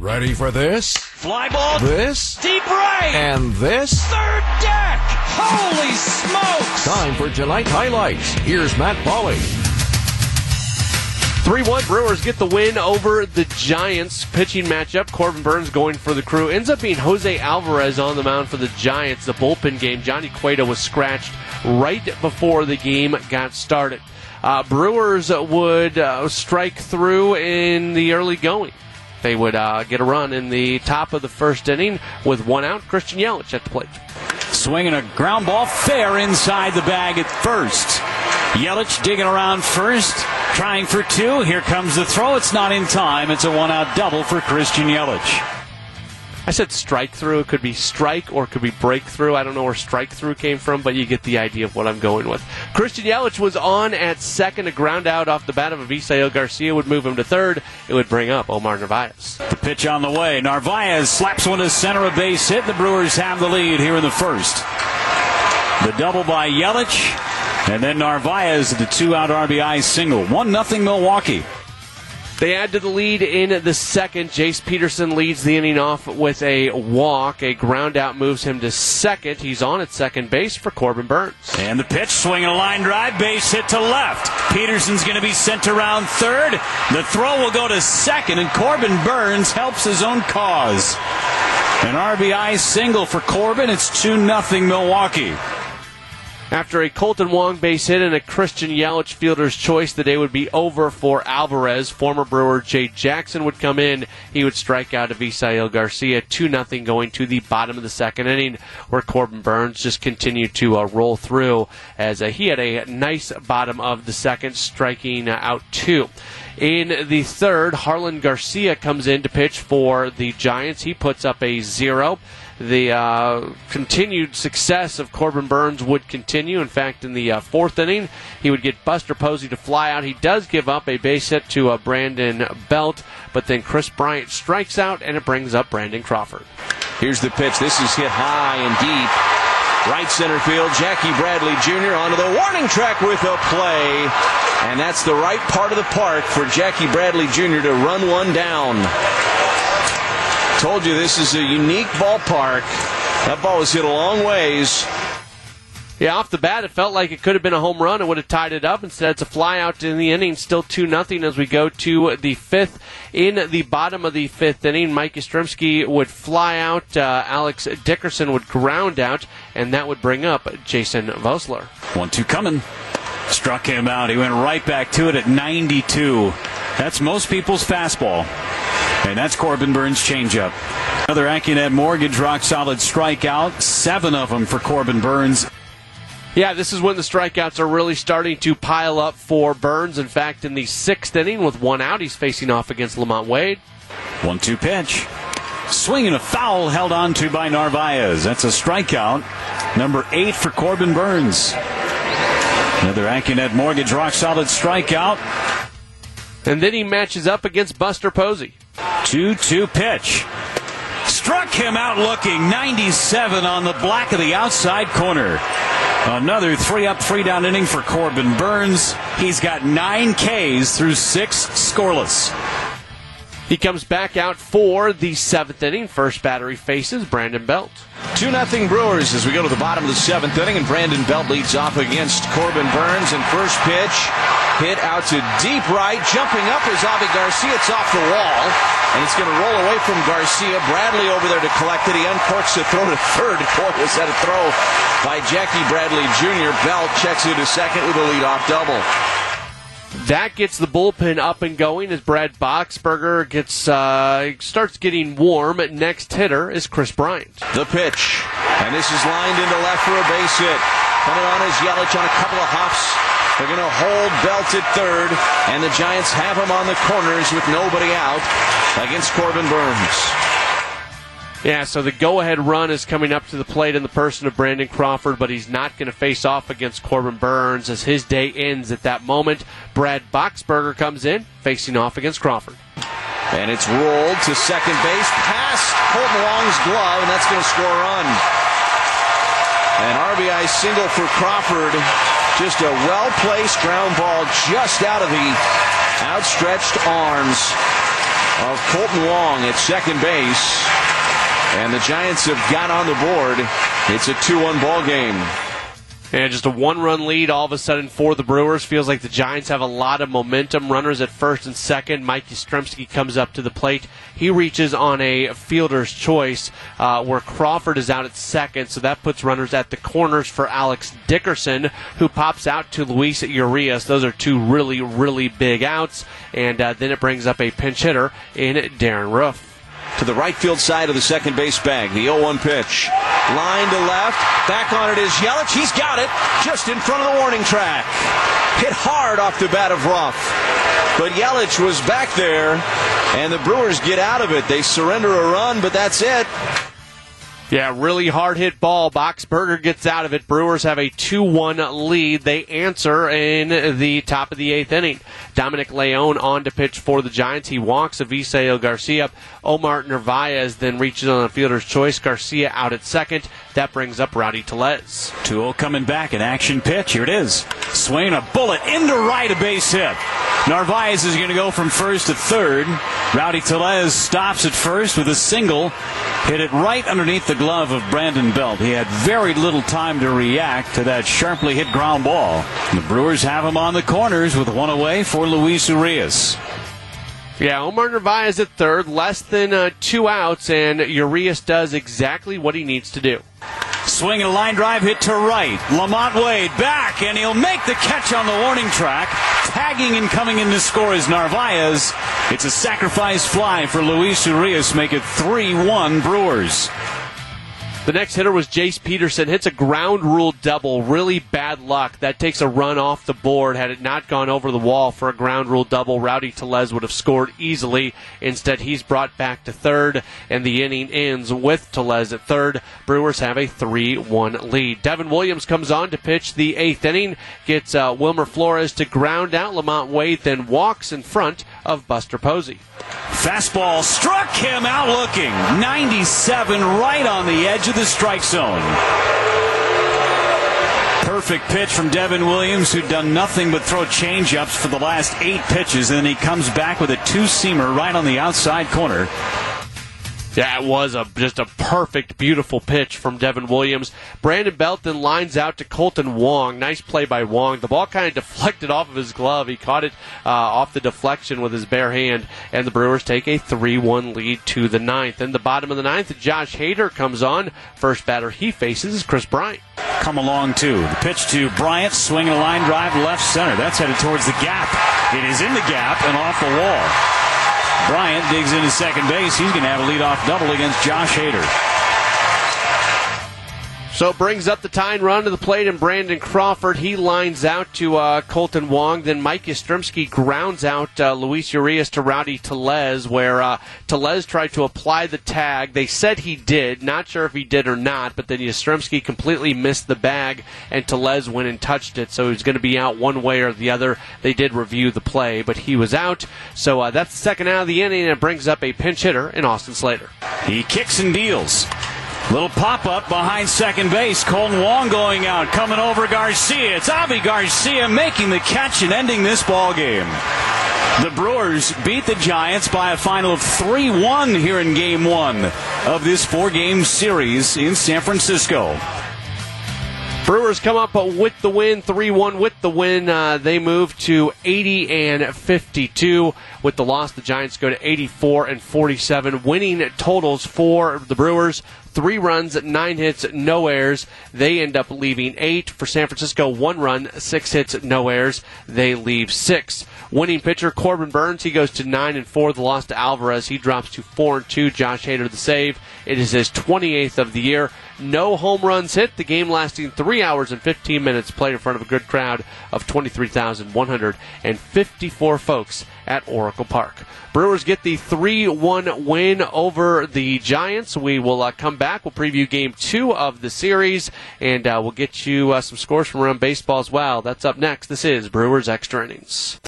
Ready for this? Fly ball. This? Deep right. And this? Third deck. Holy smokes. Time for tonight's highlights. Here's Matt Pauley. 3 1 Brewers get the win over the Giants. Pitching matchup Corbin Burnes going for the crew. Ends up being Jose Alvarez on the mound for the Giants. The bullpen game. Johnny Cueto was scratched right before the game got started. Uh, Brewers would uh, strike through in the early going. They would uh, get a run in the top of the first inning with one out. Christian Yelich at the plate. Swinging a ground ball fair inside the bag at first. Yelich digging around first, trying for two. Here comes the throw. It's not in time. It's a one out double for Christian Yelich. I said strike through. It could be strike or it could be breakthrough. I don't know where strike through came from, but you get the idea of what I'm going with. Christian Yelich was on at second. A ground out off the bat of Avisail Garcia would move him to third. It would bring up Omar Narvaez. The pitch on the way. Narvaez slaps one to center, of base hit. The Brewers have the lead here in the first. The double by Yelich. And then Narvaez, the two out RBI single. 1 0 Milwaukee. They add to the lead in the second. Jace Peterson leads the inning off with a walk. A ground out moves him to second. He's on at second base for Corbin Burnes. And the pitch, swinging a line drive, base hit to left. Peterson's going to be sent around third. The throw will go to second, and Corbin Burnes helps his own cause. An RBI single for Corbin. It's 2 0 Milwaukee. After a Kolten Wong base hit and a Christian Yelich fielder's choice, the day would be over for Alvarez. Former Brewer Jay Jackson would come in. He would strike out Avisail Garcia. 2 0 going to the bottom of the second inning, where Corbin Burnes just continued to uh, roll through as uh, he had a nice bottom of the second, striking out two. In the third, Jarlin Garcia comes in to pitch for the Giants. He puts up a zero the uh, continued success of Corbin Burnes would continue. In fact, in the uh, fourth inning, he would get Buster Posey to fly out. He does give up a base hit to uh, Brandon Belt, but then Kris Bryant strikes out, and it brings up Brandon Crawford. Here's the pitch. This is hit high and deep. Right center field, Jackie Bradley Jr. onto the warning track with a play. And that's the right part of the park for Jackie Bradley Jr. to run one down. Told you this is a unique ballpark. That ball was hit a long ways. Yeah, off the bat, it felt like it could have been a home run. It would have tied it up. Instead, it's a fly out in the inning. Still 2 nothing as we go to the fifth. In the bottom of the fifth inning, Mike Yastrzemski would fly out. Uh, Alex Dickerson would ground out, and that would bring up Jason Vosler. 1 2 coming. Struck him out. He went right back to it at 92. That's most people's fastball. And that's Corbin Burnes' changeup. Another AccuNet Mortgage rock solid strikeout. Seven of them for Corbin Burnes. Yeah, this is when the strikeouts are really starting to pile up for Burnes. In fact, in the sixth inning with one out, he's facing off against LaMonte Wade. One two pitch. Swinging a foul held on to by Narvaez. That's a strikeout. Number eight for Corbin Burnes. Another AccuNet Mortgage rock solid strikeout. And then he matches up against Buster Posey. 2 2 pitch. Struck him out looking 97 on the black of the outside corner. Another three up, three down inning for Corbin Burnes. He's got nine Ks through six scoreless. He comes back out for the seventh inning. First battery faces Brandon Belt. 2 0 Brewers as we go to the bottom of the seventh inning, and Brandon Belt leads off against Corbin Burnes. And first pitch hit out to deep right. Jumping up is Avi Garcia. It's off the wall, and it's going to roll away from Garcia. Bradley over there to collect it. He uncorks the throw to third. Corliss had a throw by Jackie Bradley Jr. Belt checks it to second with a leadoff double. That gets the bullpen up and going as Brad Boxberger gets uh, starts getting warm. Next hitter is Kris Bryant. The pitch, and this is lined into left for a base hit. Coming on is Yelich on a couple of hops. They're going to hold Belt at third, and the Giants have him on the corners with nobody out against Corbin Burnes. Yeah, so the go ahead run is coming up to the plate in the person of Brandon Crawford, but he's not going to face off against Corbin Burnes as his day ends at that moment. Brad Boxberger comes in, facing off against Crawford. And it's rolled to second base past Kolten Wong's glove, and that's going to score a run. An RBI single for Crawford. Just a well placed ground ball just out of the outstretched arms of Kolten Wong at second base. And the Giants have got on the board. It's a 2 1 ball game. And just a one run lead all of a sudden for the Brewers. Feels like the Giants have a lot of momentum. Runners at first and second. Mike Yastrzemski comes up to the plate. He reaches on a fielder's choice uh, where Crawford is out at second. So that puts runners at the corners for Alex Dickerson, who pops out to Luis Urias. Those are two really, really big outs. And uh, then it brings up a pinch hitter in Darin Ruf to the right field side of the second base bag. The 0 1 pitch. Line to left. Back on it is Yelich. He's got it just in front of the warning track. Hit hard off the bat of Ruf. But Yelich was back there, and the Brewers get out of it. They surrender a run, but that's it. Yeah, really hard hit ball. Boxberger gets out of it. Brewers have a 2 1 lead. They answer in the top of the eighth inning. Dominic Leone on to pitch for the Giants. He walks Avisail Garcia. Omar Narvaez then reaches on a fielder's choice. Garcia out at second. That brings up Rowdy Tellez. 2 0 coming back. An action pitch. Here it is. Swinging a bullet into right, a base hit. Narvaez is going to go from first to third. Rowdy Tellez stops at first with a single. Hit it right underneath the glove of Brandon Belt. He had very little time to react to that sharply hit ground ball. The Brewers have him on the corners with one away for Luis Urias. Yeah, Omar Narvaez at third, less than uh, two outs, and Urias does exactly what he needs to do. Swing a line drive hit to right. LaMonte Wade back, and he'll make the catch on the warning track. Tagging and coming in to score is Narvaez. It's a sacrifice fly for Luis Urias, make it 3 1 Brewers. The next hitter was Jace Peterson. Hits a ground rule double. Really bad luck. That takes a run off the board. Had it not gone over the wall for a ground rule double, Rowdy Tellez would have scored easily. Instead, he's brought back to third, and the inning ends with Tellez at third. Brewers have a 3 1 lead. Devin Williams comes on to pitch the eighth inning. Gets uh, Wilmer Flores to ground out. LaMonte Wade then walks in front of Buster Posey. Fastball struck him out looking. 97 right on the edge of the strike zone. Perfect pitch from Devin Williams, who'd done nothing but throw changeups for the last eight pitches, and then he comes back with a two seamer right on the outside corner. That was a just a perfect, beautiful pitch from Devin Williams. Brandon Belton lines out to Kolten Wong. Nice play by Wong. The ball kind of deflected off of his glove. He caught it uh, off the deflection with his bare hand, and the Brewers take a 3-1 lead to the ninth. In the bottom of the ninth, Josh Hader comes on. First batter he faces is Kris Bryant. Come along too. The pitch to Bryant, swinging a line drive left center. That's headed towards the gap. It is in the gap and off the wall. Bryant digs into second base. He's going to have a leadoff double against Josh Hader. So it brings up the tying run to the plate, and Brandon Crawford he lines out to uh, Kolten Wong. Then Mike Yastrzemski grounds out uh, Luis Urias to Rowdy Tellez, where uh, Tellez tried to apply the tag. They said he did, not sure if he did or not, but then Yastrzemski completely missed the bag, and Tellez went and touched it, so he's going to be out one way or the other. They did review the play, but he was out. So uh, that's the second out of the inning, and it brings up a pinch hitter in Austin Slater. He kicks and deals. Little pop up behind second base. Kolten Wong going out, coming over Garcia. It's Avi Garcia making the catch and ending this ball game. The Brewers beat the Giants by a final of 3 1 here in game one of this four game series in San Francisco. Brewers come up with the win, 3 1 with the win. Uh, they move to 80 and 52. With the loss, the Giants go to 84 and 47. Winning totals for the Brewers three runs, nine hits, no errors. They end up leaving eight. For San Francisco, one run, six hits, no errors. They leave six. Winning pitcher Corbin Burnes, he goes to nine and four. The loss to Alvarez, he drops to four and two. Josh Hader the save. It is his 28th of the year. No home runs hit. The game lasting three hours and 15 minutes. Played in front of a good crowd of 23,154 folks at Oracle Park. Brewers get the 3 1 win over the Giants. We will uh, come back. We'll preview game two of the series, and uh, we'll get you uh, some scores from around baseball as well. That's up next. This is Brewers Extra Innings.